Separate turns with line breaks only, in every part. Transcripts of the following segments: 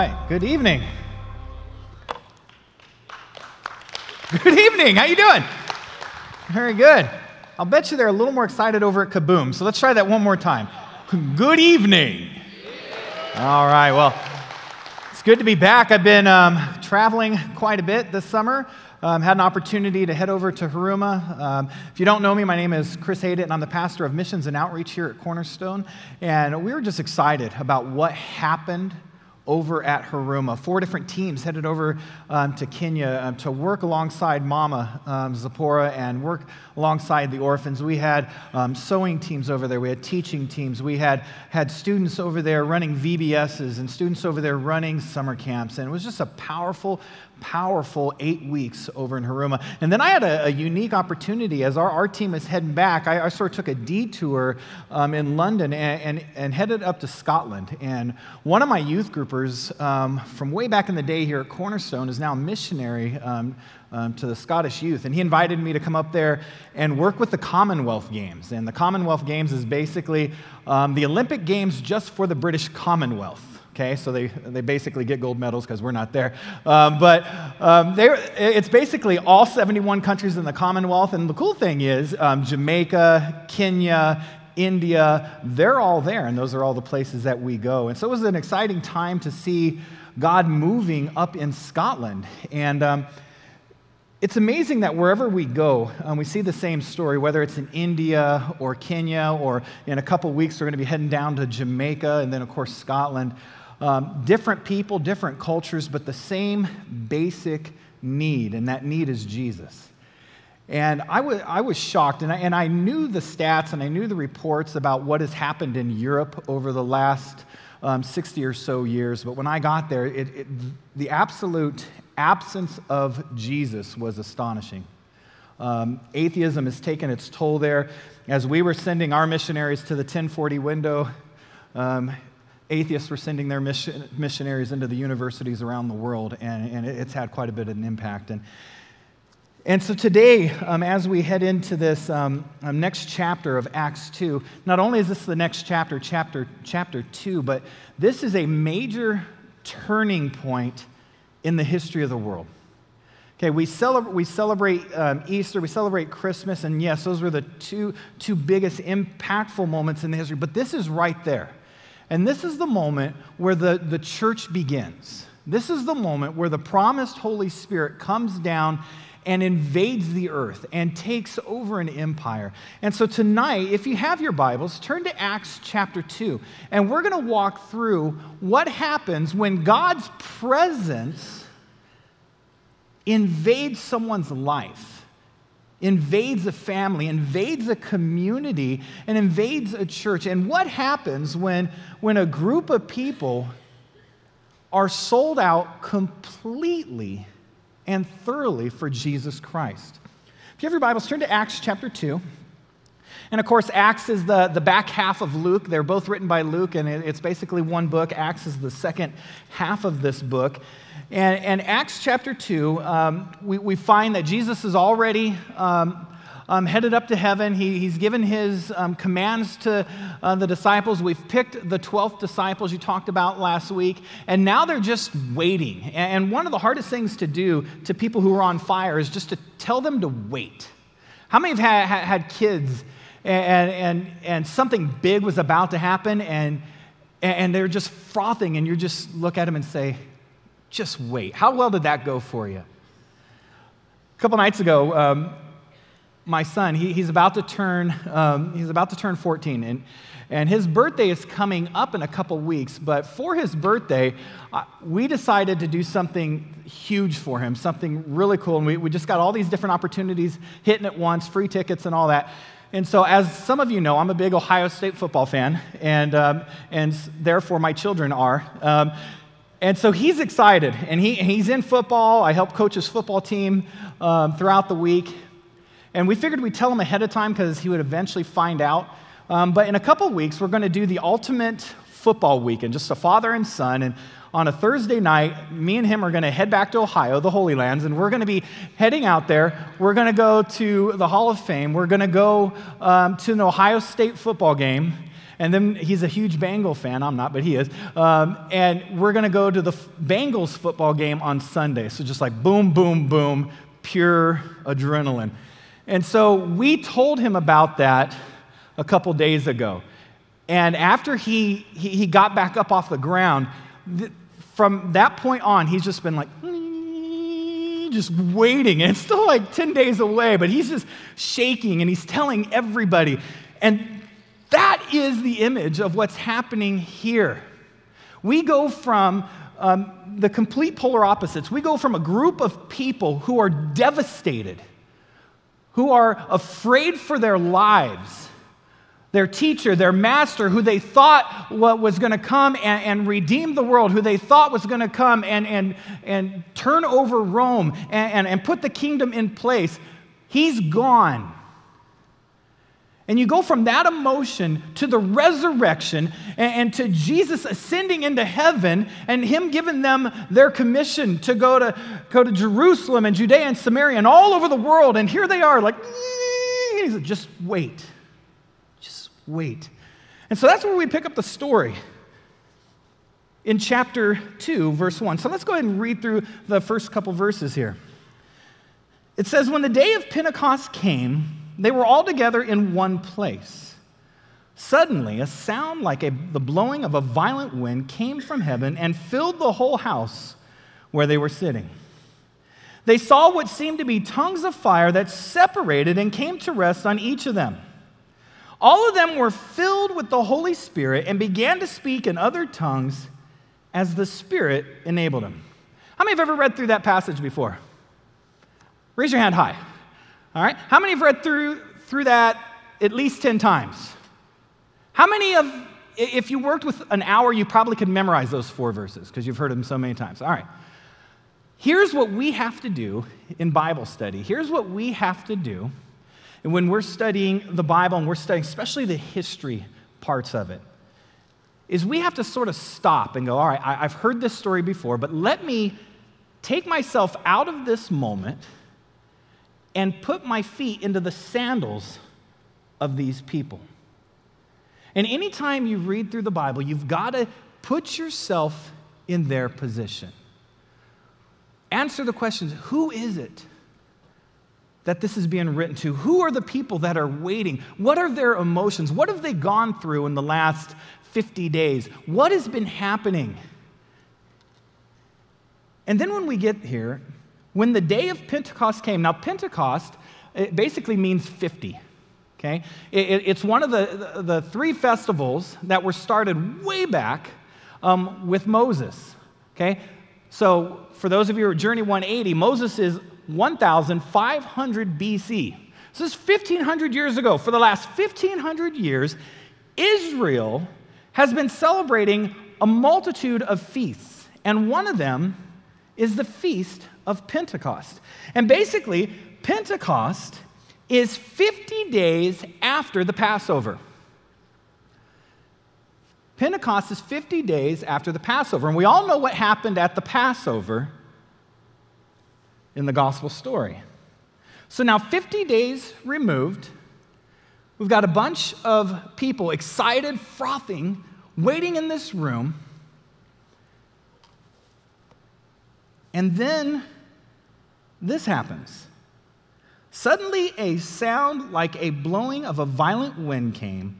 right. Good evening. Good evening. How you doing? Very good. I'll bet you they're a little more excited over at Kaboom. So let's try that one more time. Good evening. All right. Well, it's good to be back. I've been um, traveling quite a bit this summer. Um, had an opportunity to head over to Haruma. Um, if you don't know me, my name is Chris Hayden, and I'm the pastor of missions and outreach here at Cornerstone. And we were just excited about what happened over at Haruma. Four different teams headed over um, to Kenya um, to work alongside Mama um, Zipporah and work alongside the orphans. We had um, sewing teams over there. We had teaching teams. We had, had students over there running VBSs and students over there running summer camps. And it was just a powerful, powerful eight weeks over in Haruma. And then I had a, a unique opportunity as our, our team is heading back. I, I sort of took a detour um, in London and, and, and, headed up to Scotland. And one of my youth groupers um, from way back in the day here at Cornerstone is now a missionary. Um, um, to the Scottish youth. And he invited me to come up there and work with the Commonwealth Games. And the Commonwealth Games is basically um, the Olympic Games just for the British Commonwealth okay? So they, they basically get gold medals because we're not there. Um, but um, it's basically all 71 countries in the Commonwealth. And the cool thing is, um, Jamaica, Kenya, India, they're all there. And those are all the places that we go. And so it was an exciting time to see God moving up in Scotland. And um, it's amazing that wherever we go, um, we see the same story, whether it's in India or Kenya, or in a couple weeks, we're going to be heading down to Jamaica and then, of course, Scotland. Um, different people, different cultures, but the same basic need, and that need is Jesus. And I was, I was shocked, and I, and I knew the stats and I knew the reports about what has happened in Europe over the last um, 60 or so years. But when I got there, it, it, the absolute absence of Jesus was astonishing. Um, atheism has taken its toll there. As we were sending our missionaries to the 1040 window, um, atheists were sending their mission, missionaries into the universities around the world, and, and it's had quite a bit of an impact. And, and so today, um, as we head into this um, um, next chapter of Acts 2, not only is this the next chapter, chapter, chapter 2, but this is a major turning point in the history of the world. Okay, we, celebrate, we celebrate um, Easter, we celebrate Christmas, and yes, those were the two, two biggest impactful moments in the history, but this is right there. And this is the moment where the, the church begins. This is the moment where the promised Holy Spirit comes down and invades the earth and takes over an empire. And so tonight, if you have your Bibles, turn to Acts chapter 2. And we're going to walk through what happens when God's presence invades someone's life invades a family, invades a community, and invades a church. And what happens when, when a group of people are sold out completely and thoroughly for Jesus Christ? If you have your Bibles, turn to Acts chapter 2. And of course, Acts is the, the back half of Luke. They're both written by Luke, and it, it's basically one book. Acts is the second half of this book. And, and Acts chapter 2, um, we, we find that Jesus is already um, um, headed up to heaven. He, he's given his um, commands to uh, the disciples. We've picked the 12th disciples you talked about last week, and now they're just waiting. And one of the hardest things to do to people who are on fire is just to tell them to wait. How many have had, had kids and, and, and something big was about to happen, and, and they're just frothing, and you just look at them and say, just wait. How well did that go for you? A couple nights ago, um, my son, he, he's about to turn, um, he's about to turn 14, and, and his birthday is coming up in a couple weeks. But for his birthday, uh, we decided to do something huge for him, something really cool. And we, we just got all these different opportunities hitting at once, free tickets and all that. And so, as some of you know, I'm a big Ohio State football fan, and, um, and therefore my children are. Um, and so he's excited, and he, he's in football. I help coach his football team um, throughout the week. And we figured we'd tell him ahead of time because he would eventually find out. Um, but in a couple weeks, we're going to do the ultimate football weekend, just a father and son. And on a Thursday night, me and him are going to head back to Ohio, the Holy Lands, and we're going to be heading out there. We're going to go to the Hall of Fame. We're going to go um, to an Ohio State football game. And then he's a huge Bengal fan. I'm not, but he is. Um, and we're going to go to the Bengals football game on Sunday. So just like boom, boom, boom, pure adrenaline. And so we told him about that a couple days ago. And after he, he, he got back up off the ground, th- from that point on, he's just been like, just waiting. And it's still like 10 days away, but he's just shaking and he's telling everybody. And that is the image of what's happening here. We go from um, the complete polar opposites. We go from a group of people who are devastated, who are afraid for their lives their teacher, their master, who they thought was going to come and, and, redeem the world, who they thought was going to come and, and, and turn over Rome and, and, and put the kingdom in place, he's gone. And you go from that emotion to the resurrection and, to Jesus ascending into heaven and him giving them their commission to go to, go to Jerusalem and Judea and Samaria and all over the world. And here they are, like, said, just wait Just wait. And so that's where we pick up the story in chapter 2, verse 1. So let's go ahead and read through the first couple verses here. It says, When the day of Pentecost came, they were all together in one place. Suddenly, a sound like a, the blowing of a violent wind came from heaven and filled the whole house where they were sitting. They saw what seemed to be tongues of fire that separated and came to rest on each of them. All of them were filled with the Holy Spirit and began to speak in other tongues as the Spirit enabled them. How many have ever read through that passage before? Raise your hand high. All right. How many have read through, through that at least 10 times? How many of, if you worked with an hour, you probably could memorize those four verses because you've heard them so many times. All right. Here's what we have to do in Bible study. Here's what we have to do and when we're studying the Bible and we're studying especially the history parts of it, is we have to sort of stop and go, all right, I've heard this story before, but let me take myself out of this moment and put my feet into the sandals of these people. And anytime you read through the Bible, you've got to put yourself in their position. Answer the questions who is it that this is being written to? Who are the people that are waiting? What are their emotions? What have they gone through in the last 50 days? What has been happening? And then when we get here, when the day of Pentecost came, now Pentecost basically means 50. Okay? It, it's one of the, the, the, three festivals that were started way back um, with Moses. Okay? So, for those of you who are Journey 180, Moses is 1500 BC. So this is 1500 years ago. For the last 1500 years, Israel has been celebrating a multitude of feasts, and one of them is the Feast of Pentecost. And basically, Pentecost is 50 days after the Passover. Pentecost is 50 days after the Passover. And we all know what happened at the Passover in the gospel story. So now, 50 days removed, we've got a bunch of people excited, frothing, waiting in this room. And then this happens. Suddenly, a sound like a blowing of a violent wind came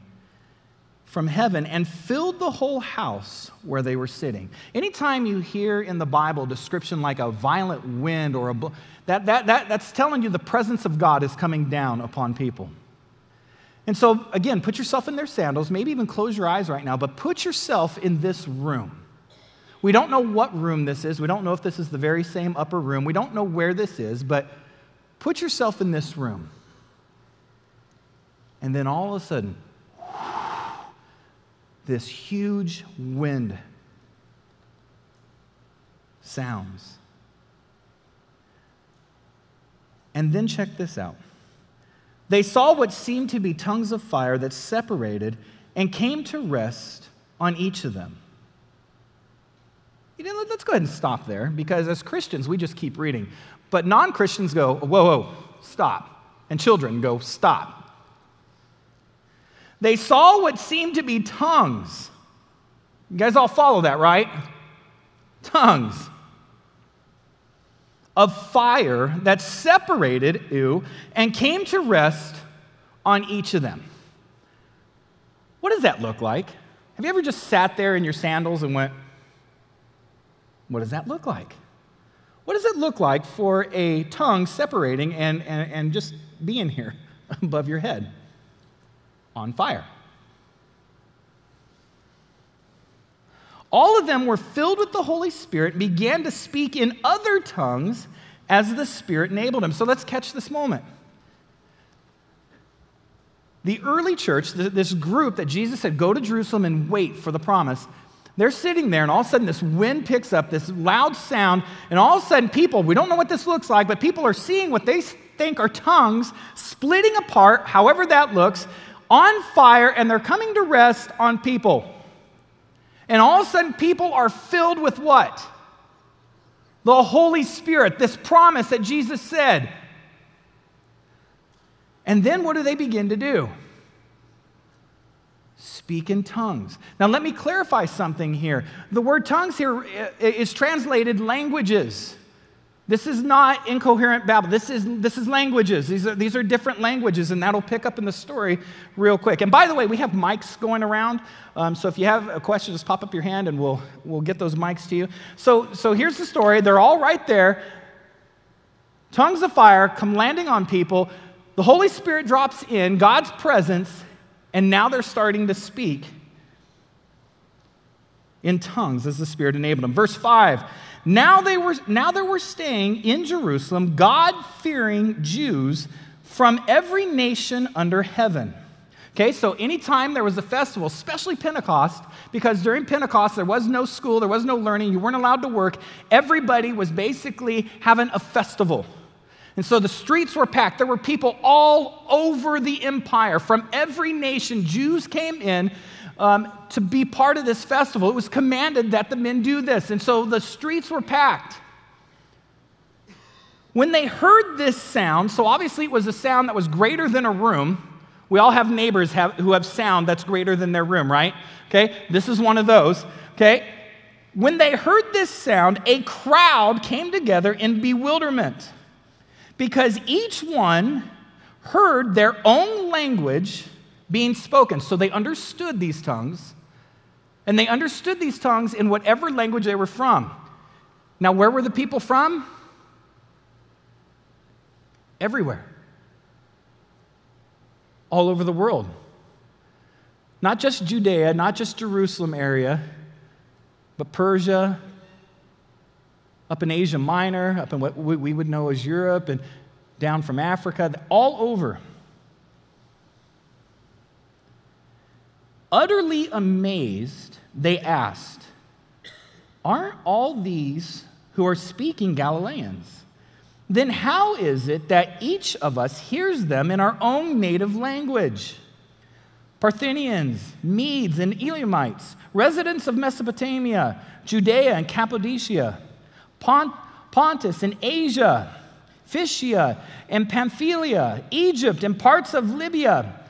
from heaven and filled the whole house where they were sitting. Anytime you hear in the Bible description like a violent wind or a that, that, that, that's telling you the presence of God is coming down upon people. And so, again, put yourself in their sandals, maybe even close your eyes right now, but put yourself in this room. We don't know what room this is. We don't know if this is the very same upper room. We don't know where this is, but put yourself in this room. And then all of a sudden, this huge wind sounds. And then check this out. They saw what seemed to be tongues of fire that separated and came to rest on each of them. You know, let's go ahead and stop there because as Christians, we just keep reading. But non Christians go, whoa, whoa, stop. And children go, stop. they saw what seemed to be tongues. You guys all follow that, right? Tongues of fire that separated, ew, and came to rest on each of them. What does that look like? Have you ever just sat there in your sandals and went, What does that look like? What does it look like for a tongue separating and, and, and just being here above your head on fire? All of them were filled with the Holy Spirit and began to speak in other tongues as the Spirit enabled them. So let's catch this moment. The early church, this group that Jesus said, go to Jerusalem and wait for the promise, they're sitting there, and all of a sudden, this wind picks up, this loud sound, and all of a sudden, people, we don't know what this looks like, but people are seeing what they think are tongues splitting apart, however that looks, on fire, and they're coming to rest on people. And all of a sudden, people are filled with what? The Holy Spirit, this promise that Jesus said. And then what do they begin to do? Speak in tongues. Now, let me clarify something here. The word tongues here is translated languages. This is not incoherent babble. This is, this is languages. These are, these are different languages, and that'll pick up in the story real quick. And by the way, we have mics going around. Um, so if you have a question, just pop up your hand and we'll, we'll get those mics to you. So, so here's the story. They're all right there. Tongues of fire come landing on people. The Holy Spirit drops in, God's presence, and now they're starting to speak in tongues as the Spirit enabled them. Verse 5 now they were, now they were staying in Jerusalem, God fearing Jews from every nation under heaven. Okay, so anytime there was a festival, especially Pentecost, because during Pentecost there was no school, there was no learning, you weren't allowed to work, everybody was basically having a festival. And so the streets were packed. There were people all over the empire from every nation. Jews came in um, to be part of this festival. It was commanded that the men do this. And so the streets were packed. When they heard this sound, so obviously it was a sound that was greater than a room. We all have neighbors have, who have sound that's greater than their room, right? Okay, this is one of those. Okay, when they heard this sound, a crowd came together in bewilderment because each one heard their own language being spoken. So they understood these tongues, and they understood these tongues in whatever language they were from. Now, where were the people from? Everywhere. All over the world. Not just Judea, not just Jerusalem area, but Persia, up in Asia Minor, up in what we would know as Europe, and down from Africa, all over. Utterly amazed, they asked, Aren't all these who are speaking Galileans? Then how is it that each of us hears them in our own native language? Parthians, Medes, and Elamites, residents of Mesopotamia, Judea and Cappadocia, Pont- Pontus and Asia, Phrygia and Pamphylia, Egypt and parts of Libya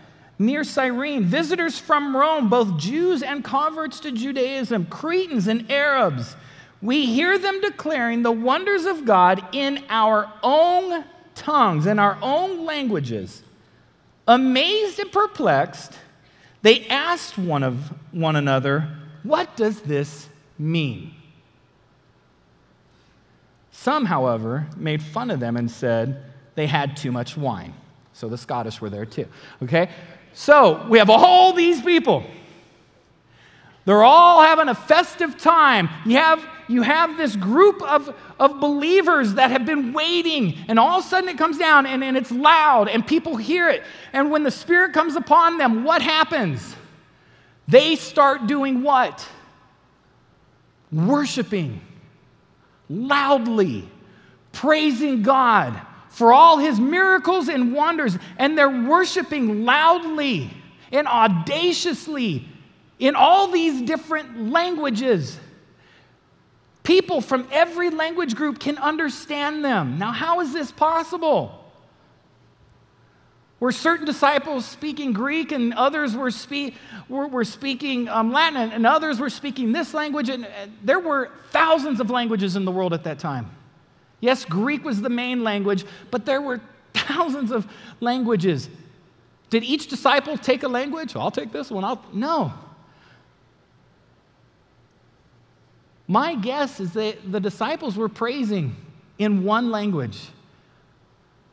near Cyrene, visitors from Rome, both Jews and converts to Judaism, Cretans and Arabs. We hear them declaring the wonders of God in our own tongues, in our own languages. Amazed and perplexed, they asked one of one another, What does this mean? Some, however, made fun of them and said they had too much wine. So the Scottish were there too. Okay? So we have all these people. They're all having a festive time. You have, you have this group of, of believers that have been waiting, and all of a sudden it comes down and, and it's loud, and people hear it. And when the Spirit comes upon them, what happens? They start doing what? Worshiping loudly, praising God for all his miracles and wonders, and they're worshiping loudly and audaciously in all these different languages. People from every language group can understand them. Now, how is this possible? Were certain disciples speaking Greek and others were, spe- were, were speaking um, Latin and others were speaking this language? And, and there were thousands of languages in the world at that time. Yes, Greek was the main language, but there were thousands of languages. Did each disciple take a language? I'll take this one. I'll... No. My guess is that the disciples were praising in one language.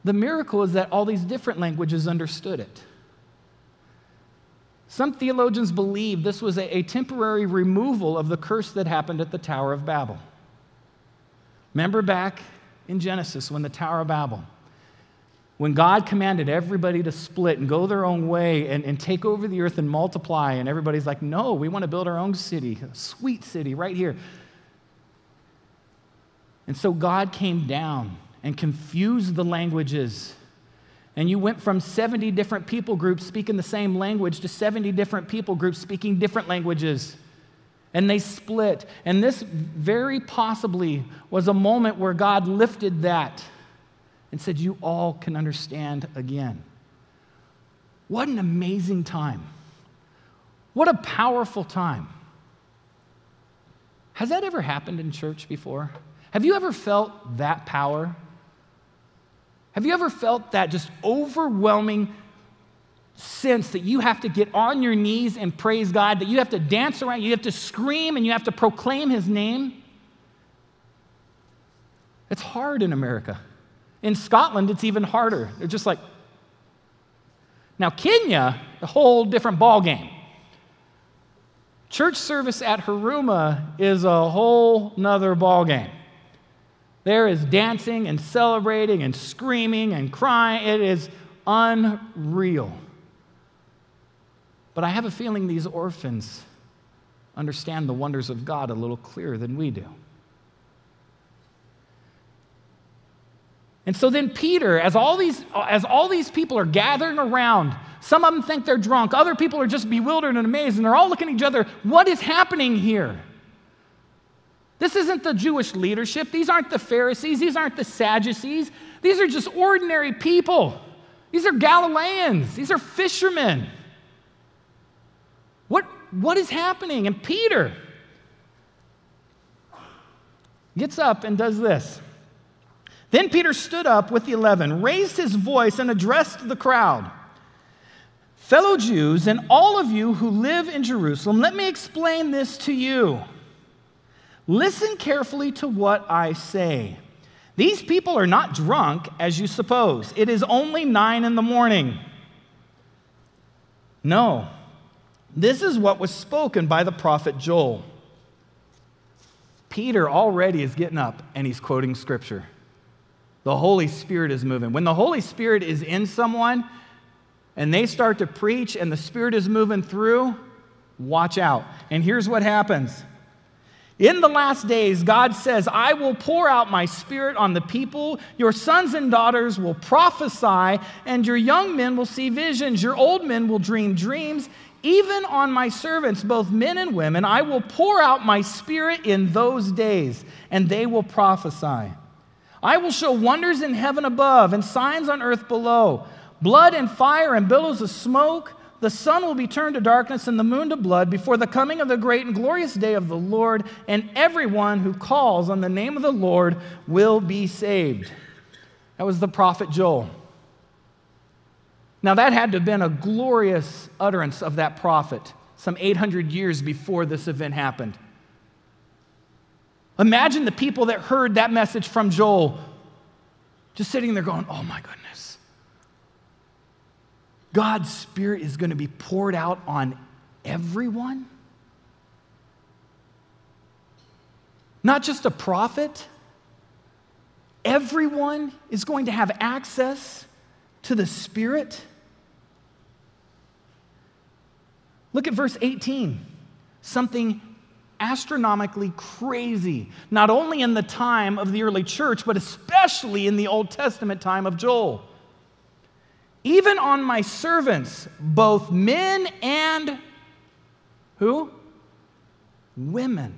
The miracle is that all these different languages understood it. Some theologians believe this was a, a, temporary removal of the curse that happened at the Tower of Babel. Remember back in Genesis when the Tower of Babel, when God commanded everybody to split and go their own way and, and take over the earth and multiply, and everybody's like, no, we want to build our own city, a sweet city right here. And so God came down and confused the languages. And you went from 70 different people groups speaking the same language to 70 different people groups speaking different languages. And they split. And this very possibly was a moment where God lifted that and said, You all can understand again. What an amazing time. What a powerful time. Has that ever happened in church before? Have you ever felt that power? Have you ever felt that just overwhelming sense that you have to get on your knees and praise God, that you have to dance around, you have to scream, and you have to proclaim His name? It's hard in America. In Scotland, it's even harder. They're just like, now, Kenya, a whole different ball game. Church service at Haruma is a whole nother ballgame. There is dancing and celebrating and screaming and crying. It is unreal. But I have a feeling these orphans understand the wonders of God a little clearer than we do. And so then Peter, as all these, as all these people are gathering around, some of them think they're drunk, other people are just bewildered and amazed, and they're all looking at each other. What is happening here? This isn't the Jewish leadership. These aren't the Pharisees. These aren't the Sadducees. These are just ordinary people. These are Galileans. These are fishermen. What, what is happening? And Peter gets up and does this. Then Peter stood up with the eleven, raised his voice, and addressed the crowd. Fellow Jews, and all of you who live in Jerusalem, let me explain this to you. Listen carefully to what I say. These people are not drunk as you suppose. It is only nine in the morning. No, this is what was spoken by the prophet Joel. Peter already is getting up and he's quoting scripture. The Holy Spirit is moving. When the Holy Spirit is in someone and they start to preach and the Spirit is moving through, watch out. And here's what happens in the last days, God says, I will pour out my spirit on the people. Your sons and daughters will prophesy, and your young men will see visions. Your old men will dream dreams. Even on my servants, both men and women, I will pour out my spirit in those days, and they will prophesy. I will show wonders in heaven above and signs on earth below blood and fire and billows of smoke the sun will be turned to darkness and the moon to blood before the coming of the great and glorious day of the Lord, and everyone who calls on the name of the Lord will be saved. That was the prophet Joel. Now, that had to have been a glorious utterance of that prophet some 800 years before this event happened. Imagine the people that heard that message from Joel just sitting there going, Oh my goodness. God's Spirit is going to be poured out on everyone? Not just a prophet. Everyone is going to have access to the Spirit. Look at verse 18. Something astronomically crazy, not only in the time of the early church, but especially in the Old Testament time of Joel even on my servants, both men and who? Women.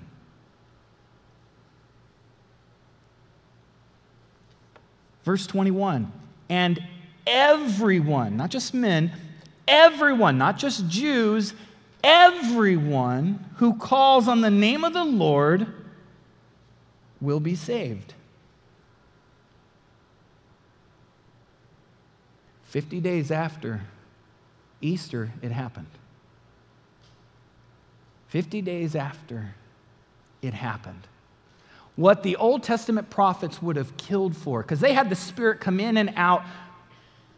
Verse 21 And everyone, not just men, everyone, not just Jews, everyone who calls on the name of the Lord will be saved. 50 days after Easter, it happened. 50 days after it happened. What the Old Testament prophets would have killed for, because they had the Spirit come in and out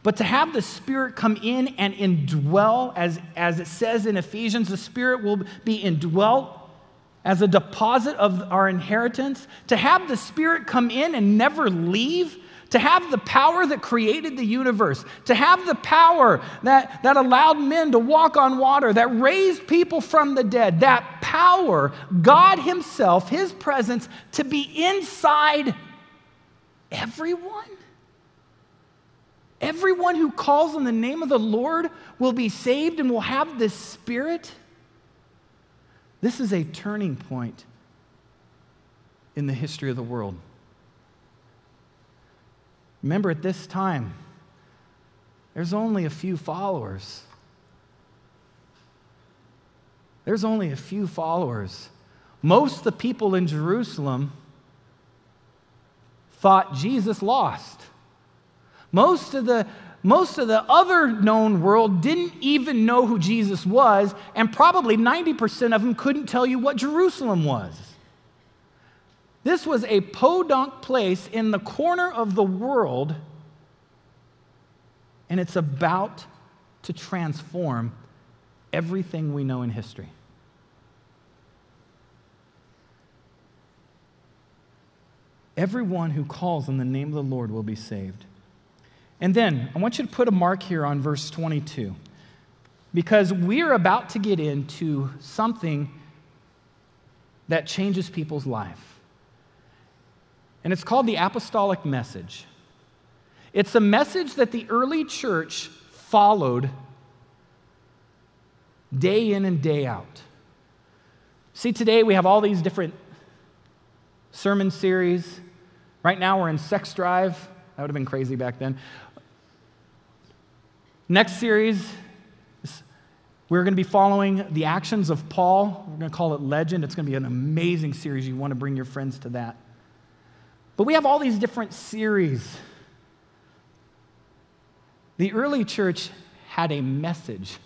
but to have the Spirit come in and indwell, as, as it says in Ephesians, the Spirit will be indwelt as a deposit of our inheritance. To have the Spirit come in and never leave. To have the power that created the universe, to have the power that, that allowed men to walk on water, that raised people from the dead, that power, God Himself, His presence, to be inside everyone Everyone who calls on the name of the Lord will be saved and will have this Spirit. This is a turning point in the history of the world. Remember, at this time, there's only a few followers. There's only a few followers. Most of the people in Jerusalem thought Jesus lost. Most of the most of the other known world didn't even know who Jesus was, and probably 90% of them couldn't tell you what Jerusalem was. This was a podunk place in the corner of the world, and it's about to transform everything we know in history. Everyone who calls on the name of the Lord will be saved. And then I want you to put a mark here on verse 22 because we're about to get into something that changes people's life. And it's called the apostolic message. It's a message that the early church followed day in and day out. See, today we have all these different sermon series. Right now we're in Sex Drive. That would have been crazy back then. Next series, we're going to be following the actions of Paul. We're going to call it Legend. It's going to be an amazing series. You want to bring your friends to that. But we have all these different series. The early church had a message,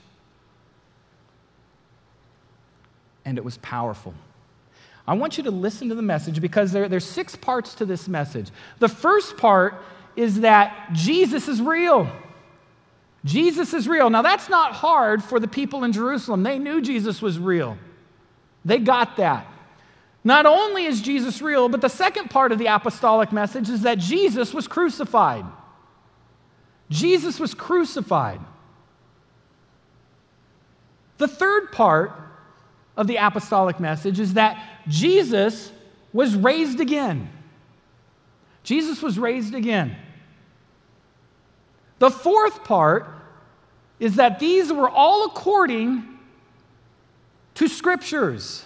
and it was powerful. I want you to listen to the message because there, there's six parts to this message. The first part is that Jesus is real. Jesus is real. Now, that's not hard for the people in Jerusalem. They knew Jesus was real, they got that. Not only is Jesus real, but the second part of the apostolic message is that Jesus was crucified. Jesus was crucified. The third part of the apostolic message is that Jesus was raised again. Jesus was raised again. The fourth part is that these were all according to scriptures.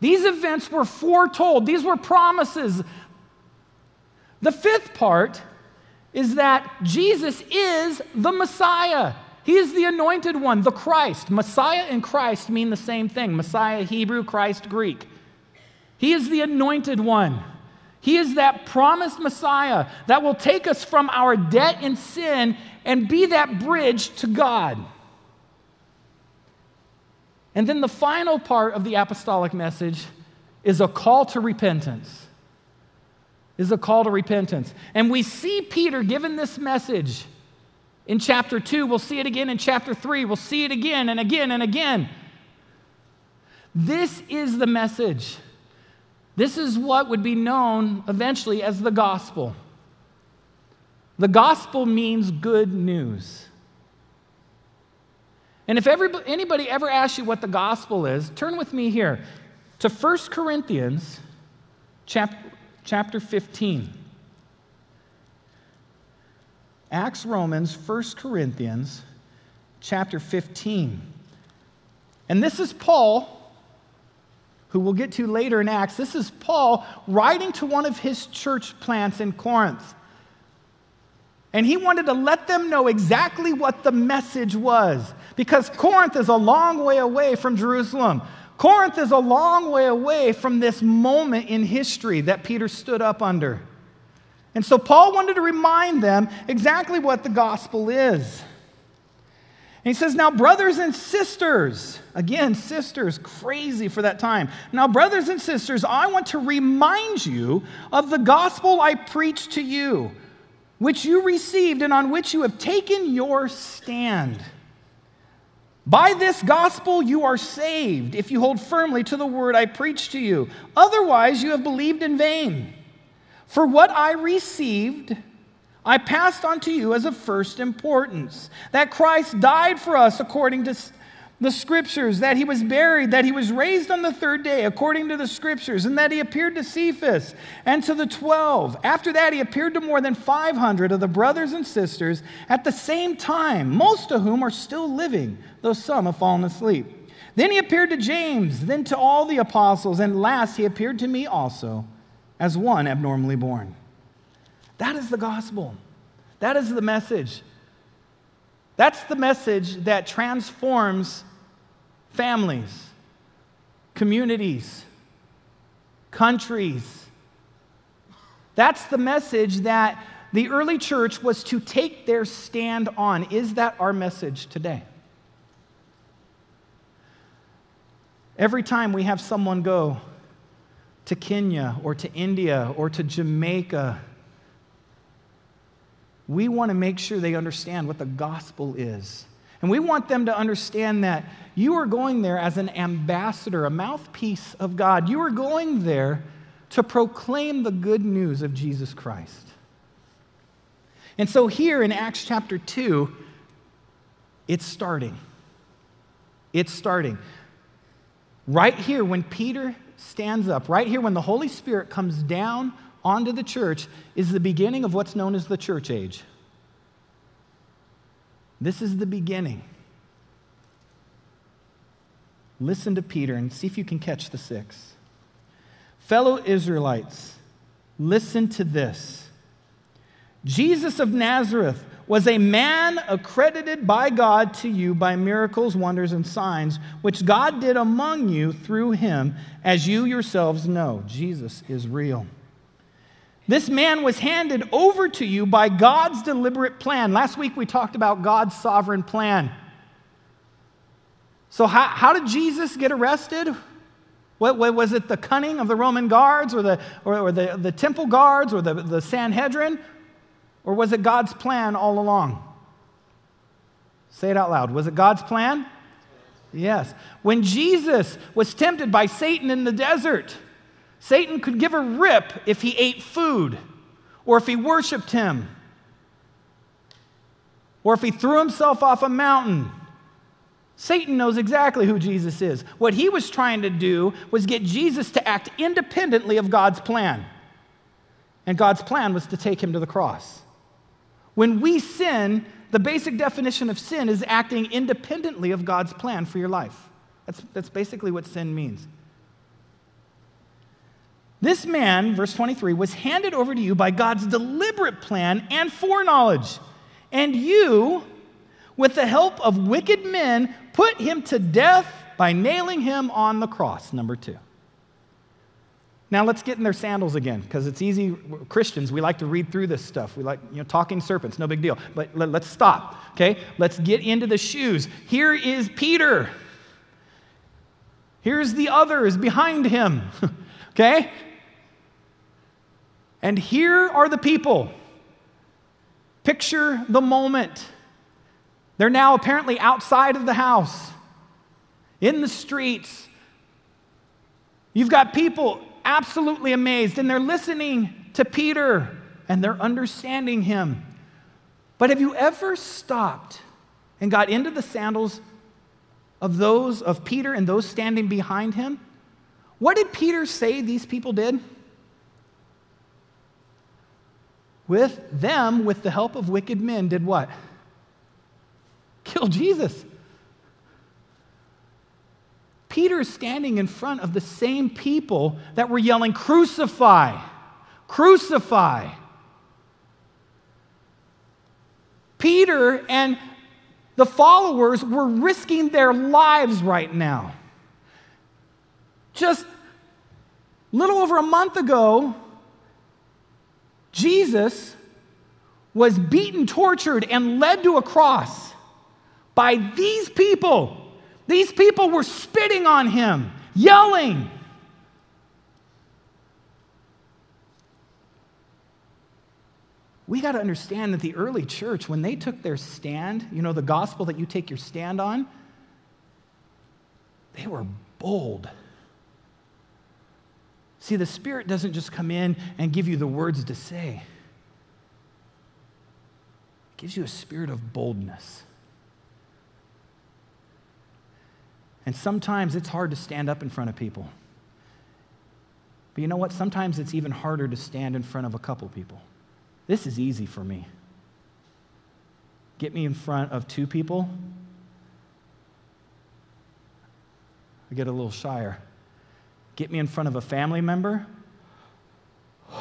These events were foretold, these were promises. The fifth part is that Jesus is the Messiah. He is the anointed one, the Christ. Messiah and Christ mean the same thing Messiah, Hebrew, Christ, Greek. He is the anointed one. He is that promised Messiah that will take us from our debt and sin and be that bridge to God. And then the final part of the apostolic message is a call to repentance. Is a call to repentance. And we see Peter given this message in chapter 2. We'll see it again in chapter 3. We'll see it again and again and again. This is the message. This is what would be known eventually as the gospel. The gospel means good news. And if anybody ever asks you what the gospel is, turn with me here to 1 Corinthians chapter, chapter 15. Acts, Romans, 1 Corinthians chapter 15. And this is Paul who we'll get to later in Acts. This is Paul writing to one of his church plants in Corinth. And he wanted to let them know exactly what the message was because Corinth is a long way away from Jerusalem. Corinth is a long way away from this moment in history that Peter stood up under. And so Paul wanted to remind them exactly what the gospel is. And he says, Now, brothers and sisters, again, sisters, crazy for that time. Now, brothers and sisters, I want to remind you of the gospel I preached to you, which you received and on which you have taken your stand. By this gospel you are saved if you hold firmly to the word I preached to you. Otherwise, you have believed in vain. For what I received, I passed on to you as of first importance that Christ died for us according to the scriptures, that he was buried, that he was raised on the third day according to the scriptures, and that he appeared to Cephas and to the twelve. After that, he appeared to more than 500 of the brothers and sisters at the same time, most of whom are still living, though some have fallen asleep. Then he appeared to James, then to all the apostles, and last he appeared to me also as one abnormally born. That is the gospel. That is the message. That's the message that transforms families, communities, countries. That's the message that the early church was to take their stand on. Is that our message today? Every time we have someone go to Kenya or to India or to Jamaica, we want to make sure they understand what the gospel is. And we want them to understand that you are going there as an ambassador, a mouthpiece of God. You are going there to proclaim the good news of Jesus Christ. And so, here in Acts chapter 2, it's starting. It's starting. Right here, when Peter stands up, right here, when the Holy Spirit comes down onto the church, is the beginning of what's known as the church age. This is the beginning. Listen to Peter and see if you can catch the six. Fellow Israelites, listen to this. Jesus of Nazareth was a man accredited by God to you by miracles, wonders, and signs, which God did among you through him, as you yourselves know. Jesus is real. This man was handed over to you by God's deliberate plan. Last week we talked about God's sovereign plan. So, how, how did Jesus get arrested? What, what, was it the cunning of the Roman guards or the, or, or the, the temple guards or the, the Sanhedrin? Or was it God's plan all along? Say it out loud. Was it God's plan? Yes. When Jesus was tempted by Satan in the desert, Satan could give a rip if he ate food or if he worshiped him or if he threw himself off a mountain. Satan knows exactly who Jesus is. What he was trying to do was get Jesus to act independently of God's plan. And God's plan was to take him to the cross. When we sin, the basic definition of sin is acting independently of God's plan for your life. That's, that's basically what sin means. This man, verse 23, was handed over to you by God's deliberate plan and foreknowledge. And you, with the help of wicked men, put him to death by nailing him on the cross. Number two. Now let's get in their sandals again, because it's easy. Christians, we like to read through this stuff. We like, you know, talking serpents, no big deal. But let, us stop, okay? Let's get into the shoes. Here is Peter. Here's the others behind him, okay? And here are the people. Picture the moment. They're now apparently outside of the house, in the streets. You've got people absolutely amazed, and they're listening to Peter and they're understanding him. But have you ever stopped and got into the sandals of those of Peter and those standing behind him? What did Peter say these people did? With them, with the help of wicked men, did what? Kill Jesus. Peter is standing in front of the same people that were yelling, Crucify! Crucify! Peter and the followers were risking their lives right now. Just a little over a month ago, Jesus was beaten, tortured, and led to a cross by these people. These people were spitting on him, yelling. We got to understand that the early church, when they took their stand, you know, the gospel that you take your stand on, they were bold. See, the Spirit doesn't just come in and give you the words to say, it gives you a spirit of boldness. And sometimes it's hard to stand up in front of people. But you know what? Sometimes it's even harder to stand in front of a couple people. This is easy for me. Get me in front of two people, I get a little shyer. Get me in front of a family member.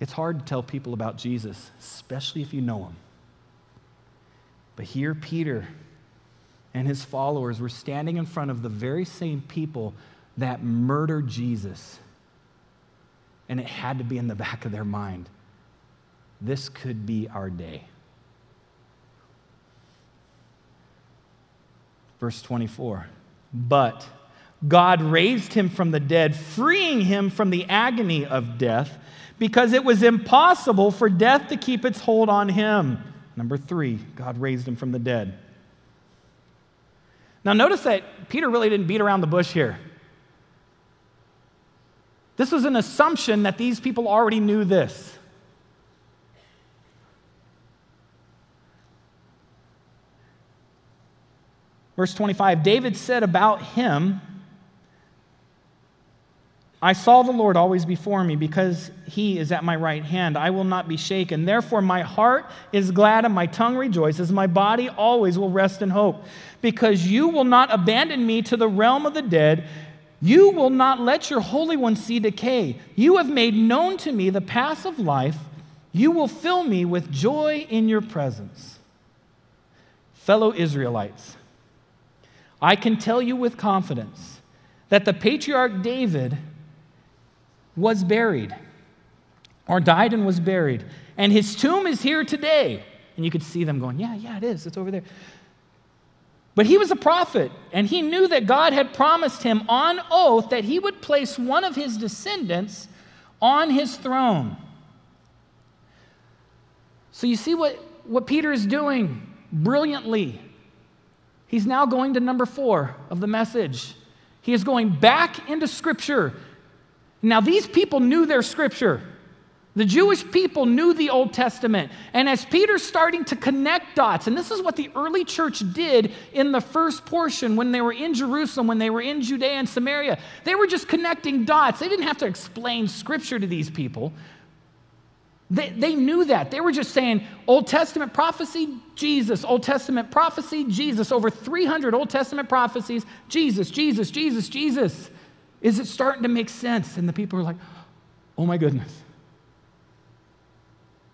It's hard to tell people about Jesus, especially if you know him. But here, Peter and his followers were standing in front of the very same people that murdered Jesus. And it had to be in the back of their mind this could be our day. Verse 24. But God raised him from the dead, freeing him from the agony of death, because it was impossible for death to keep its hold on him. Number three, God raised him from the dead. Now, notice that Peter really didn't beat around the bush here. This was an assumption that these people already knew this. Verse 25 David said about him, I saw the Lord always before me because he is at my right hand. I will not be shaken. Therefore, my heart is glad and my tongue rejoices. My body always will rest in hope because you will not abandon me to the realm of the dead. You will not let your Holy One see decay. You have made known to me the path of life. You will fill me with joy in your presence. Fellow Israelites, I can tell you with confidence that the patriarch David was buried, or died and was buried, and his tomb is here today. And you could see them going, Yeah, yeah, it is. It's over there. But he was a prophet, and he knew that God had promised him on oath that he would place one of his descendants on his throne. So you see what, what Peter is doing brilliantly He's now going to number four of the message. He is going back into Scripture. Now, these people knew their Scripture. The Jewish people knew the Old Testament. And as Peter's starting to connect dots, and this is what the early church did in the first portion when they were in Jerusalem, when they were in Judea and Samaria, they were just connecting dots. They didn't have to explain Scripture to these people. They, they knew that. They were just saying Old Testament prophecy, Jesus. Old Testament prophecy, Jesus. Over 300 Old Testament prophecies, Jesus, Jesus, Jesus, Jesus. Is it starting to make sense? And the people are like, oh my goodness.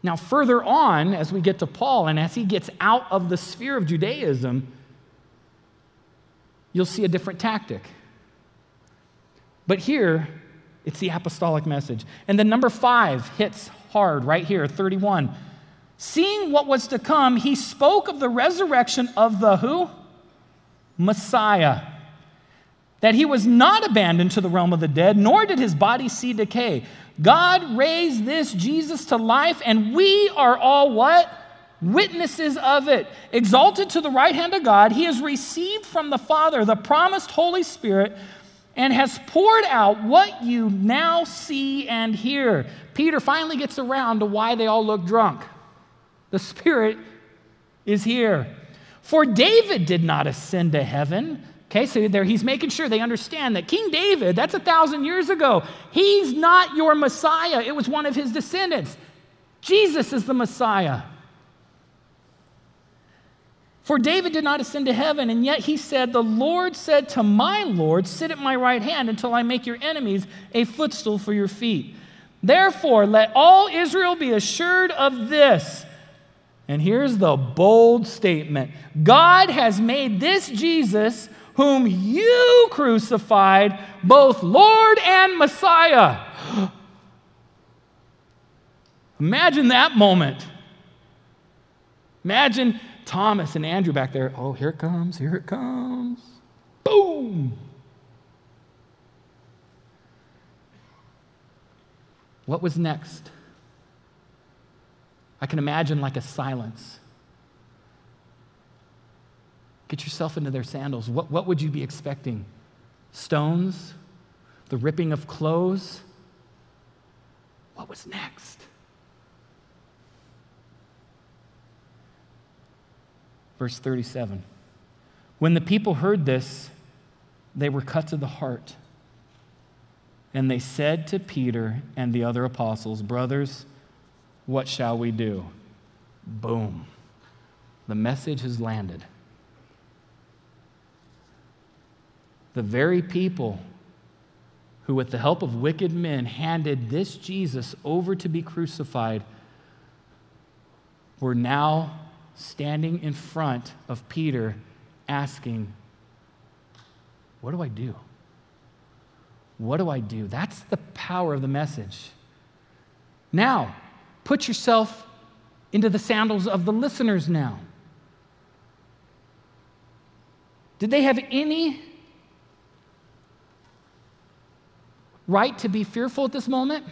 Now, further on, as we get to Paul and as he gets out of the sphere of Judaism, you'll see a different tactic. But here, it's the apostolic message. And then number five hits hard right here, 31. Seeing what was to come, he spoke of the resurrection of the who? Messiah. That he was not abandoned to the realm of the dead, nor did his body see decay. God raised this Jesus to life, and we are all what? Witnesses of it. Exalted to the right hand of God, he has received from the Father the promised Holy Spirit and has poured out what you now see and hear. Peter finally gets around to why they all look drunk. The Spirit is here. For David did not ascend to heaven. Okay, so there he's making sure they understand that King David, that's a thousand years ago, he's not your Messiah. It was one of his descendants. Jesus is the Messiah. For David did not ascend to heaven, and yet he said, The Lord said to my Lord, Sit at my right hand until I make your enemies a footstool for your feet.
Therefore, let all Israel be assured of this. And here's the bold statement God has made this Jesus, whom you crucified, both Lord and Messiah. Imagine that moment. Imagine Thomas and Andrew back there. Oh, here it comes, here it comes. Boom. What was next? I can imagine like a silence. Get yourself into their sandals. What, what would you be expecting? Stones? The ripping of clothes? What was next? Verse 37. When the people heard this, they were cut to the heart. And they said to Peter and the other apostles, Brothers, what shall we do? Boom. The message has landed. The very people who, with the help of wicked men, handed this Jesus over to be crucified were now standing in front of Peter asking, What do I do? What do I do? That's the power of the message. Now, put yourself into the sandals of the listeners now. Did they have any right to be fearful at this moment?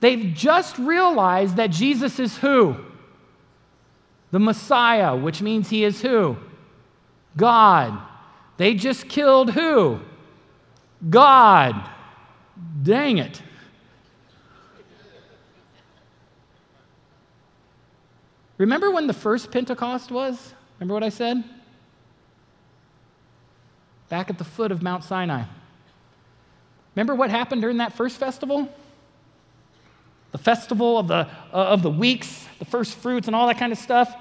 They've just realized that Jesus is who? The Messiah, which means he is who? God. They just killed who? God. Dang it. Remember when the first Pentecost was? Remember what I said? Back at the foot of Mount Sinai. Remember what happened during that first festival? The festival of the, uh, of the weeks, the first fruits, and all that kind of stuff.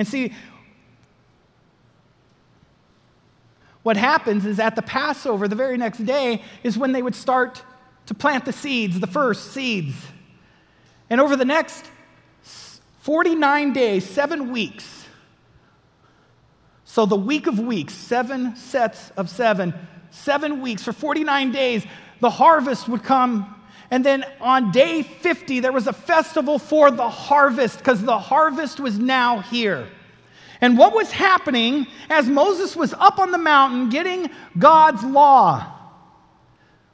And see, what happens is at the Passover, the very next day, is when they would start to plant the seeds, the first seeds. And over the next 49 days, seven weeks, so the week of weeks, seven sets of seven, seven weeks, for 49 days, the harvest would come and then on day 50, there was a festival for the harvest because the harvest was now here. And what was happening as Moses was up on the mountain getting God's law?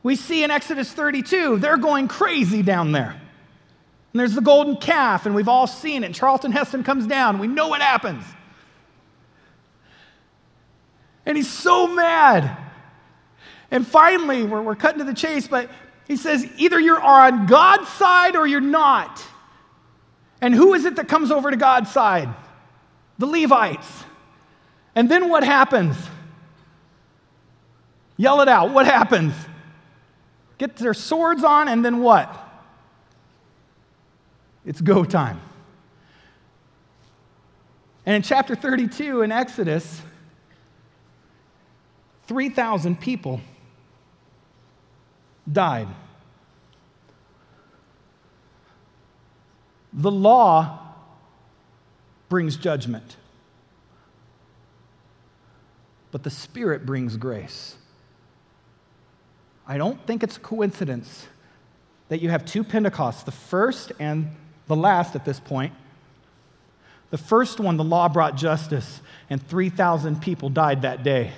We see in Exodus 32, they're going crazy down there. And there's the golden calf, and we've all seen it. Charlton Heston comes down. We know what happens. And he's so mad. And finally, we're, we're cutting to the chase, but he says, either you're on God's side or you're not. And who is it that comes over to God's side? The Levites. And then what happens? Yell it out. What happens? Get their swords on, and then what? It's go time. And in chapter 32 in Exodus, 3,000 people died. The law brings judgment, but the Spirit brings grace. I don't think it's a coincidence that you have two Pentecosts, the first and the last at this point. The first one, the law brought justice, and 3,000 people died that day.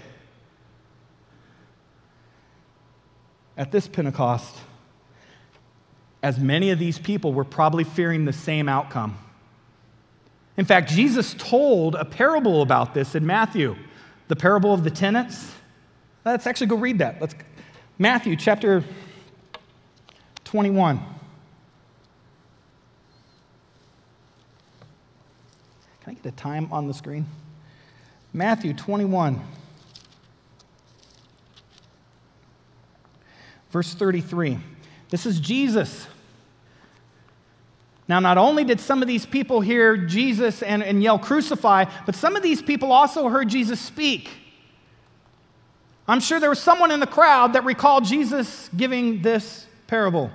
At this Pentecost, as many of these people were probably fearing the same outcome. In fact, Jesus told a parable about this in Matthew, the parable of the tenants. Let's actually go read that. Let's Matthew chapter 21. Can I get the time on the screen? Matthew 21. Verse 33. This is Jesus. Now, not only did some of these people hear Jesus and, and yell, crucify, but some of these people also heard Jesus speak. I'm sure there was someone in the crowd that recalled Jesus giving this parable.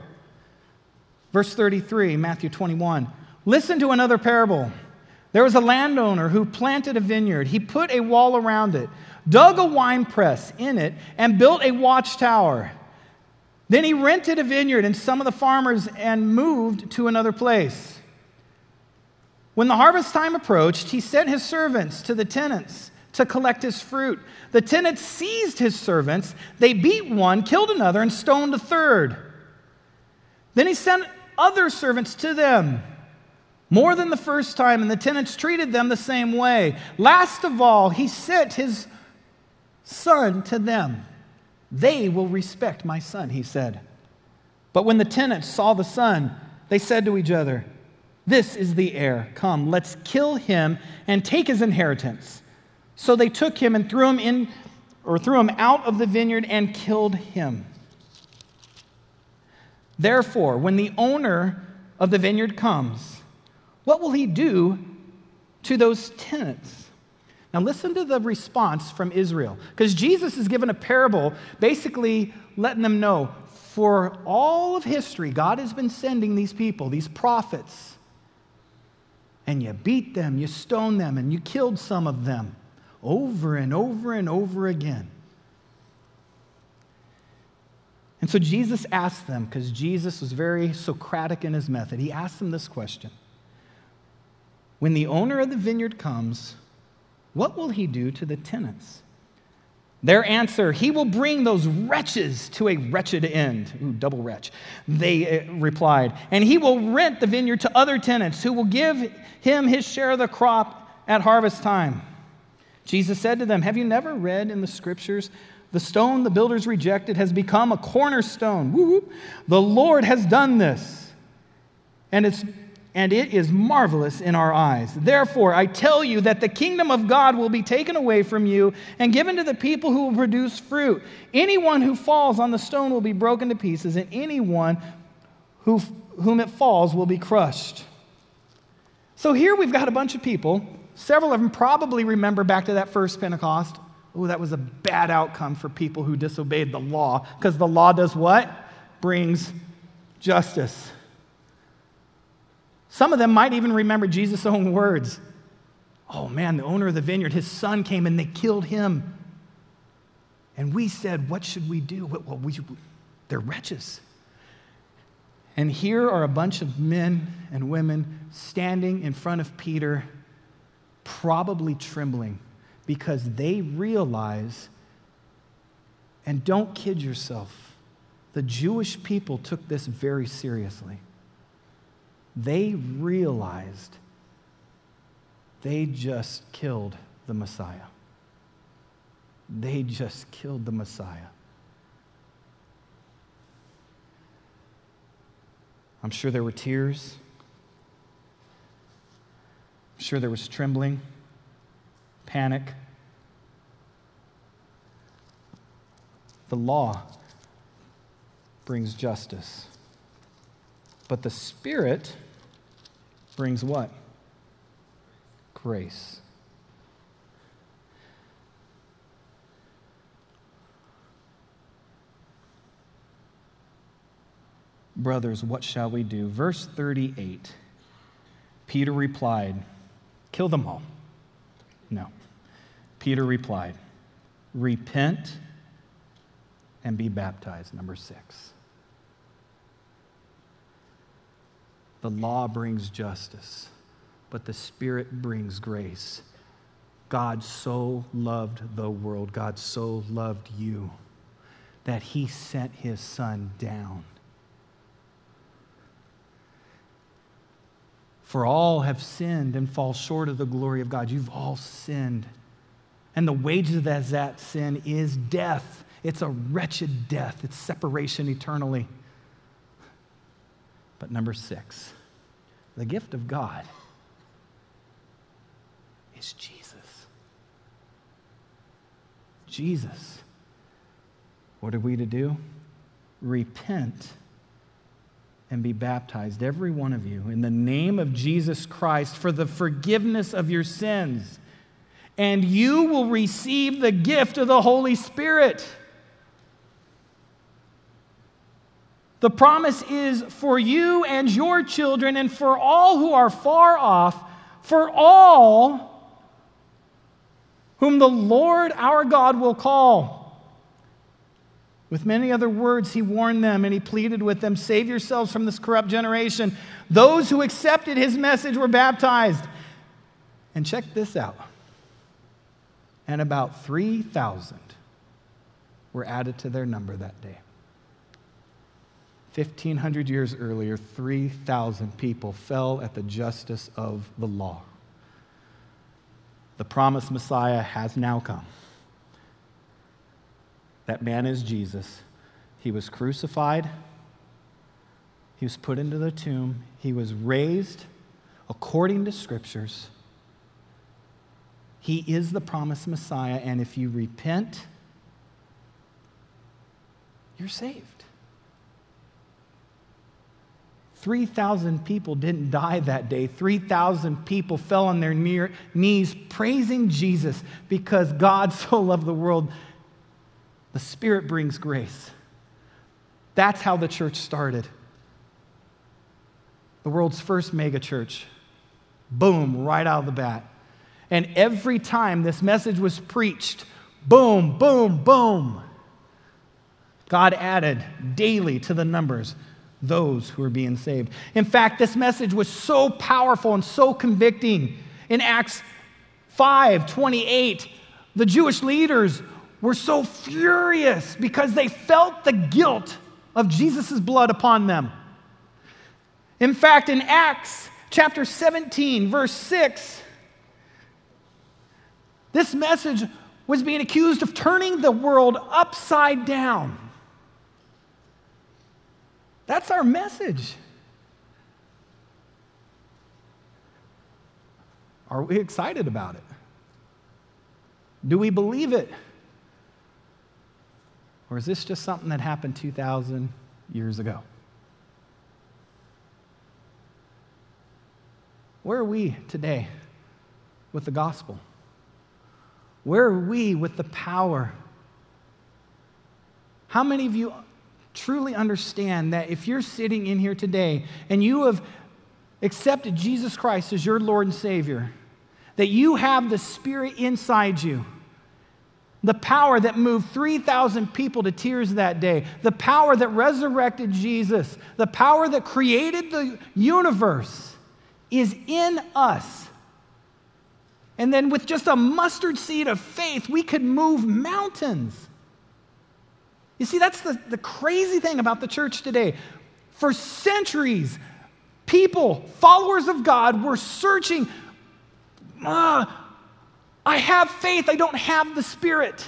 Verse 33, Matthew 21. Listen to another parable. There was a landowner who planted a vineyard. He put a wall around it, dug a wine press in it, and built a watchtower. Then he rented a vineyard and some of the farmers and moved to another place. When the harvest time approached, he sent his servants to the tenants to collect his fruit. The tenants seized his servants. They beat one, killed another, and stoned a third. Then he sent other servants to them, more than the first time, and the tenants treated them the same way. Last of all, he sent his son to them. They will respect my son, he said. But when the tenants saw the son, they said to each other, This is the heir. Come, let's kill him and take his inheritance. So they took him and threw him in or threw him out of the vineyard and killed him. Therefore, when the owner of the vineyard comes, what will he do to those tenants? Now, listen to the response from Israel, because Jesus is given a parable basically letting them know for all of history, God has been sending these people, these prophets, and you beat them, you stoned them, and you killed some of them over and over and over again. And so Jesus asked them, because Jesus was very Socratic in his method, he asked them this question When the owner of the vineyard comes, what will he do to the tenants? Their answer, he will bring those wretches to a wretched end. Ooh, double wretch. They uh, replied, and he will rent the vineyard to other tenants who will give him his share of the crop at harvest time. Jesus said to them, Have you never read in the scriptures? The stone the builders rejected has become a cornerstone. Woo-hoo. The Lord has done this, and, it's, and it is marvelous in our eyes. Therefore, I tell you that the kingdom of God will be taken away from you and given to the people who will produce fruit. Anyone who falls on the stone will be broken to pieces, and anyone who, whom it falls will be crushed. So here we've got a bunch of people Several of them probably remember back to that first Pentecost. Oh, that was a bad outcome for people who disobeyed the law, because the law does what? Brings justice. Some of them might even remember Jesus' own words. Oh man, the owner of the vineyard, his son came and they killed him. And we said, What should we do? Well, we, they're wretches. And here are a bunch of men and women standing in front of Peter probably trembling because they realize, and don't kid yourself, the Jewish people took this very seriously. They realized they just killed the Messiah. They just killed the Messiah. I'm sure there were tears I'm sure there was trembling, panic. The law brings justice, but the Spirit brings what? Grace. Brothers, what shall we do? Verse 38 Peter replied, Kill them all. No. Peter replied, Repent and be baptized. Number six. The law brings justice, but the Spirit brings grace. God so loved the world, God so loved you, that He sent His Son down For all have sinned and fall short of the glory of God. You've all sinned. And the wages of that sin is death. It's a wretched death, it's separation eternally. But number six, the gift of God is Jesus. Jesus. What are we to do? Repent and be baptized, every one of you, in the name of Jesus Christ for the forgiveness of your sins. And you will receive the gift of the Holy Spirit. The promise is for you and your children, and for all who are far off, for all whom the Lord our God will call. With many other words, he warned them and he pleaded with them Save yourselves from this corrupt generation. Those who accepted his message were baptized. And check this out. And about 3,000 were added to their number that day. 1,500 years earlier, 3,000 people fell at the justice of the law. The promised Messiah has now come. That man is Jesus. He was crucified, he was put into the tomb, he was raised according to scriptures. He is the promised Messiah, and if you repent, you're saved. 3,000 people didn't die that day. 3,000 people fell on their near, knees praising Jesus because God so loved the world. The Spirit brings grace. That's how the church started. The world's first megachurch. Boom, right out of the bat. And every time this message was preached, boom, boom, boom, God added daily to the numbers those who are being saved. In fact, this message was so powerful and so convicting. In Acts 5 28, the Jewish leaders were so furious because they felt the guilt of Jesus' blood upon them. In fact, in Acts chapter 17, verse 6, this message was being accused of turning the world upside down. That's our message. Are we excited about it? Do we believe it? Or is this just something that happened 2,000 years ago? Where are we today with the gospel? Where are we with the power? How many of you truly understand that if you're sitting in here today and you have accepted Jesus Christ as your Lord and Savior, that you have the Spirit inside you, the power that moved 3,000 people to tears that day, the power that resurrected Jesus, the power that created the universe is in us. And then, with just a mustard seed of faith, we could move mountains. You see, that's the, the crazy thing about the church today. For centuries, people, followers of God, were searching. Uh, I have faith, I don't have the Spirit.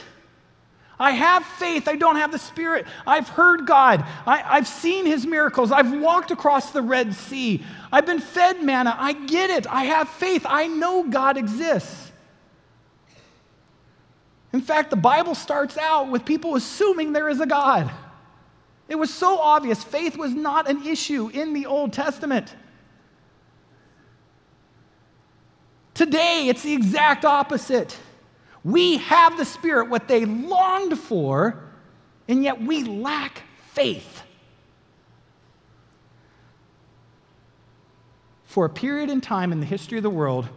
I have faith, I don't have the Spirit. I've heard God, I, have seen His miracles, I've walked across the Red Sea, I've been fed manna, I get it, I have faith, I know God exists. In fact, the Bible starts out with people assuming there is a God. It was so obvious. Faith was not an issue in the Old Testament. Today, it's the exact opposite. We have the Spirit, what they longed for, and yet we lack faith. For a period in time in the history of the world,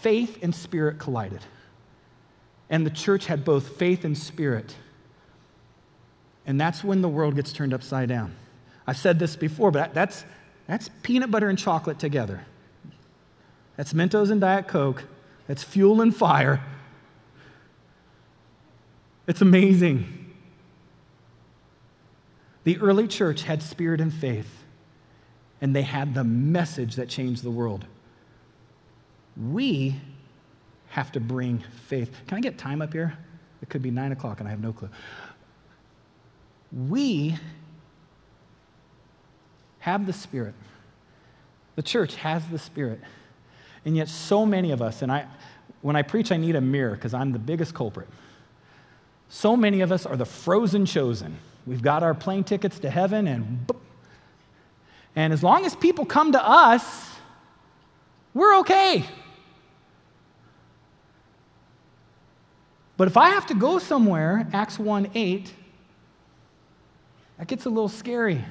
faith and spirit collided and the church had both faith and spirit. And that's when the world gets turned upside down. I've said this before, but that's, that's peanut butter and chocolate together. That's Mentos and Diet Coke. That's fuel and fire. It's amazing. The early church had spirit and faith, and they had the message that changed the world. We have to bring faith. Can I get time up here? It could be nine o'clock and I have no clue. We have the Spirit. The church has the Spirit. And yet, so many of us, and I, when I preach, I need a mirror because I'm the biggest culprit. So many of us are the frozen chosen. We've got our plane tickets to heaven, and and as long as people come to us, we're okay. But if I have to go somewhere, Acts 1 8, that gets a little scary.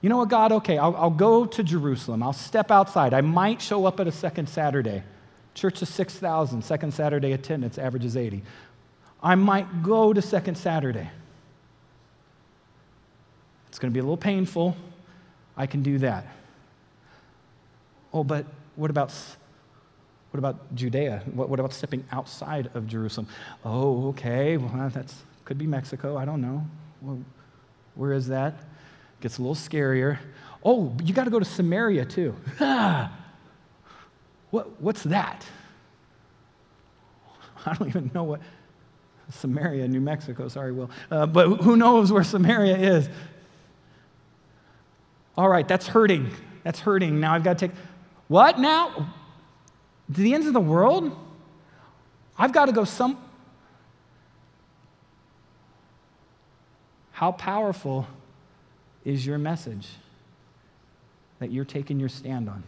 You know what, God? Okay, I'll, I'll go to Jerusalem. I'll step outside. I might show up at a second Saturday. Church of 6,000, second Saturday attendance, averages 80. I might go to second Saturday. It's going to be a little painful. I can do that. Oh, but what about what about Judea? What, what about stepping outside of Jerusalem? Oh, okay. Well, that's could be Mexico. I don't know. Well, where is that? Gets a little scarier. Oh, you got to go to Samaria too. what, what's that? I don't even know what Samaria, New Mexico. Sorry, Will. Uh, but who knows where Samaria is? All right, that's hurting. That's hurting. Now I've got to take. What now? To the ends of the world? I've got to go some. How powerful is your message that you're taking your stand on?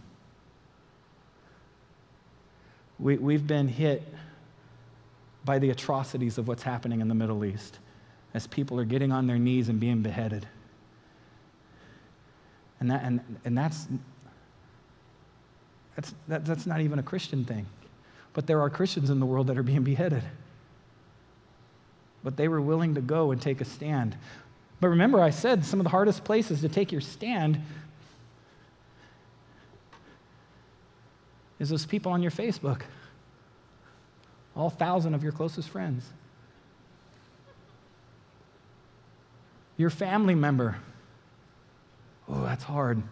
We, we've been hit by the atrocities of what's happening in the Middle East as people are getting on their knees and being beheaded. And, that, and, and that's, that's, that, that's not even a Christian thing. But there are Christians in the world that are being beheaded. But they were willing to go and take a stand. But remember, I said some of the hardest places to take your stand is those people on your Facebook, all thousand of your closest friends, your family member. Oh, that's hard.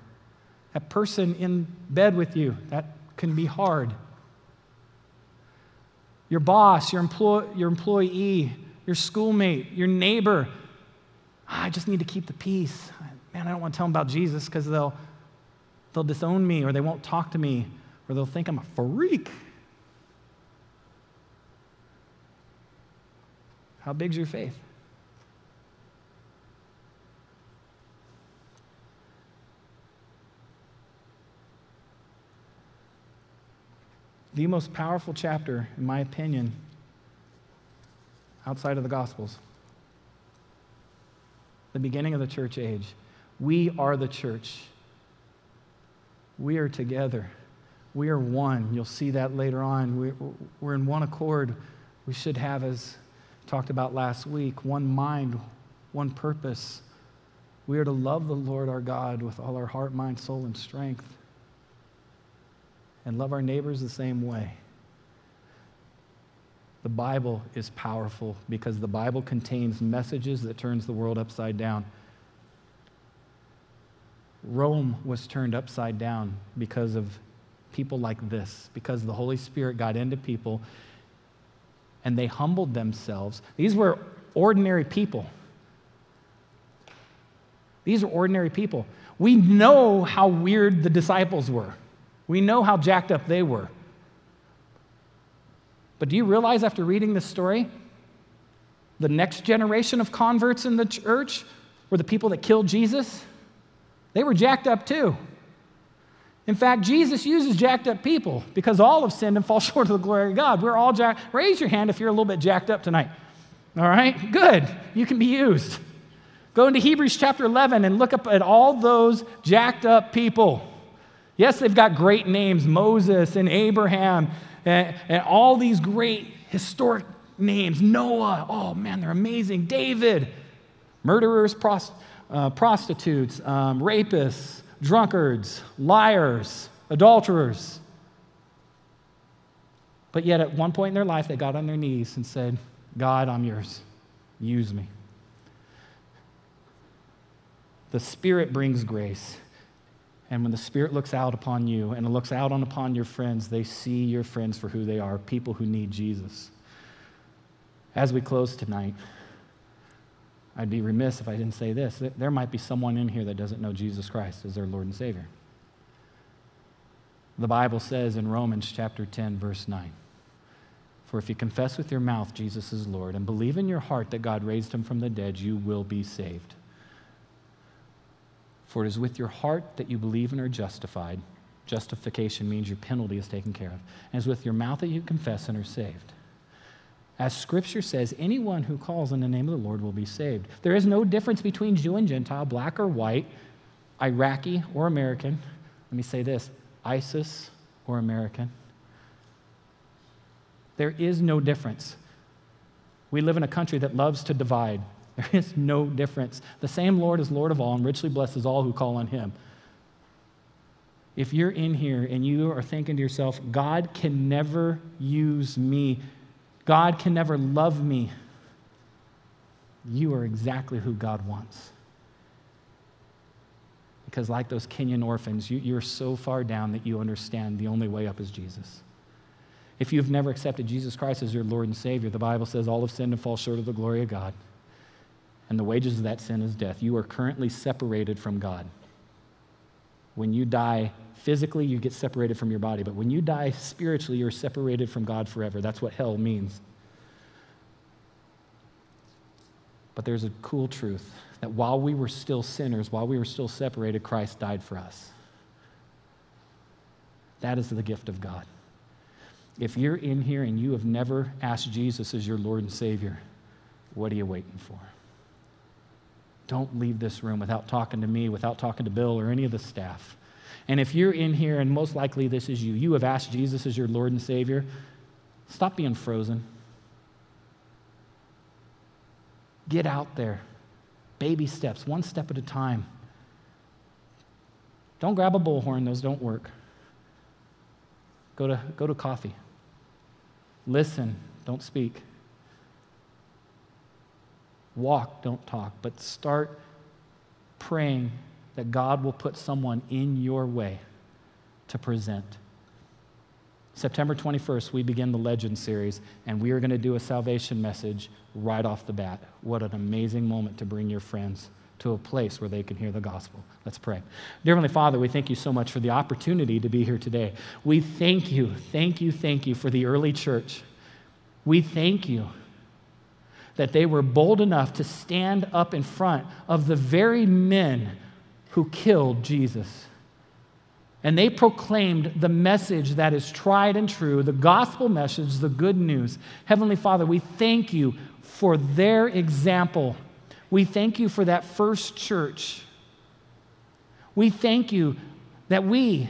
That person in bed with you, that can be hard. Your boss, your, employ- your employee, your schoolmate, your neighbor, ah, I just need to keep the peace. Man, I don't want to tell them about Jesus because they'll, they'll disown me or they won't talk to me or they'll think I'm a freak. How big's your faith? The most powerful chapter, in my opinion, outside of the Gospels the beginning of the church age. We are the church. We are together. We are one. You'll see that later on. We, we're in one accord. We should have, as talked about last week, one mind, one purpose. We are to love the Lord our God with all our heart, mind, soul, and strength, and love our neighbors the same way. The Bible is powerful because the Bible contains messages that turns the world upside down. Rome was turned upside down because of people like this, because the Holy Spirit got into people and they humbled themselves. These were ordinary people. These are ordinary people. We know how weird the disciples were. We know how jacked up they were. But do you realize after reading this story, the next generation of converts in the church were the people that killed Jesus? They were jacked up too. In fact, Jesus uses jacked up people because all have sinned and fall short of the glory of God. We're all jacked. Raise your hand if you're a little bit jacked up tonight. All right? Good. You can be used. Go into Hebrews chapter 11 and look up at all those jacked up people. Yes, they've got great names Moses and Abraham and, and all these great historic names. Noah, oh man, they're amazing. David, murderers, prost, uh, prostitutes, um, rapists, drunkards, liars, adulterers. But yet, at one point in their life, they got on their knees and said, God, I'm yours. Use me. The Spirit brings grace. And when the Spirit looks out upon you and it looks out on upon your friends, they see your friends for who they are people who need Jesus. As we close tonight, I'd be remiss if I didn't say this. There might be someone in here that doesn't know Jesus Christ as their Lord and Savior. The Bible says in Romans chapter 10, verse 9 For if you confess with your mouth Jesus is Lord and believe in your heart that God raised him from the dead, you will be saved. For it is with your heart that you believe and are justified. Justification means your penalty is taken care of. And it's with your mouth that you confess and are saved. As Scripture says, anyone who calls on the name of the Lord will be saved. There is no difference between Jew and Gentile, black or white. Iraqi or American, let me say this ISIS or American. There is no difference. We live in a country that loves to divide. There is no difference. The same Lord is Lord of all and richly blesses all who call on him. If you're in here and you are thinking to yourself, God can never use me, God can never love me, you are exactly who God wants. Because, like those Kenyan orphans, you, you're so far down that you understand the only way up is Jesus. If you've never accepted Jesus Christ as your Lord and Savior, the Bible says all have sinned and fall short of the glory of God. And the wages of that sin is death. You are currently separated from God. When you die physically, you get separated from your body. But when you die spiritually, you're separated from God forever. That's what hell means. But there's a cool truth that while we were still sinners, while we were still separated, Christ died for us. That is the gift of God. If you're in here and you have never asked Jesus as your Lord and Savior, what are you waiting for? Don't leave this room without talking to me, without talking to Bill or any of the staff. And if you're in here, and most likely this is you, you have asked Jesus as your Lord and Savior, stop being frozen. Get out there. Baby steps, one step at a time. Don't grab a bullhorn, those don't work. Go to, go to coffee. Listen, don't speak. Walk, don't talk, but start praying that God will put someone in your way to present. September 21st, we begin the Legend series, and we are going to do a salvation message right off the bat. What an amazing moment to bring your friends to a place where they can hear the gospel. Let's pray. Dear Heavenly Father, we thank you so much for the opportunity to be here today. We thank you, thank you, thank you for the early church. We thank you that they were bold enough to stand up in front of the very men who killed Jesus. And they proclaimed the message that is tried and true, the gospel message, the good news. Heavenly Father, we thank you for their example we thank you for that first church. We thank you that we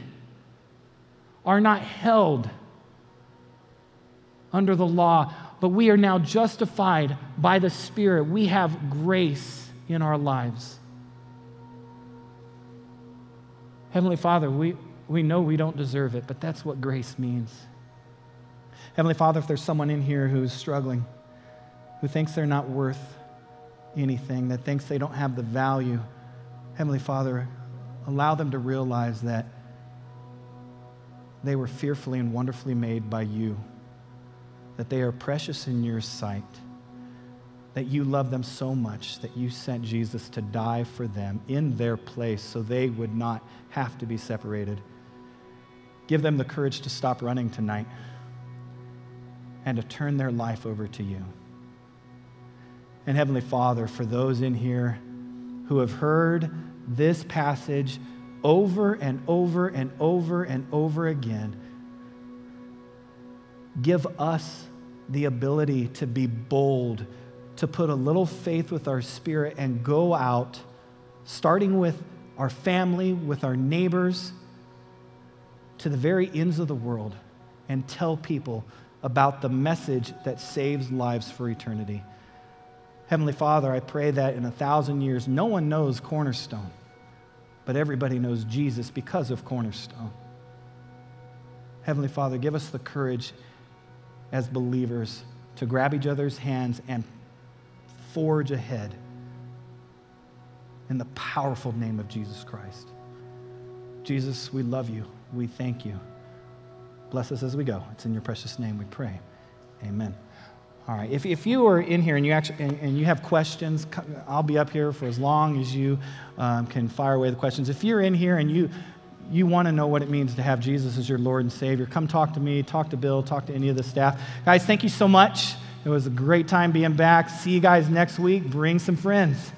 are not held under the law, but we are now justified by the Spirit. We have grace in our lives. Heavenly Father, we, we know we don't deserve it, but that's what grace means. Heavenly Father, if there's someone in here who's struggling, who thinks they're not worth anything, that thinks they don't have the value, Heavenly Father, allow them to realize that they were fearfully and wonderfully made by you, that they are precious in your sight, that you love them so much that you sent Jesus to die for them in their place so they would not have to be separated. Give them the courage to stop running tonight and to turn their life over to you. And Heavenly Father, for those in here who have heard this passage over and over and over and over again, give us the ability to be bold, to put a little faith with our spirit and go out, starting with our family, with our neighbors, to the very ends of the world, and tell people about the message that saves lives for eternity. Heavenly Father, I pray that in a thousand years, no one knows Cornerstone, but everybody knows Jesus because of Cornerstone. Heavenly Father, give us the courage as believers to grab each other's hands and forge ahead in the powerful name of Jesus Christ. Jesus, we love you. We thank you. Bless us as we go. It's in your precious name we pray. Amen. All right. If, if you are in here and you actually and, and you have questions, I'll be up here for as long as you um, can fire away the questions. If you're in here and you you want to know what it means to have Jesus as your Lord and Savior, come talk to me, talk to Bill, talk to any of the staff. Guys, thank you so much. It was a great time being back. See you guys next week. Bring some friends.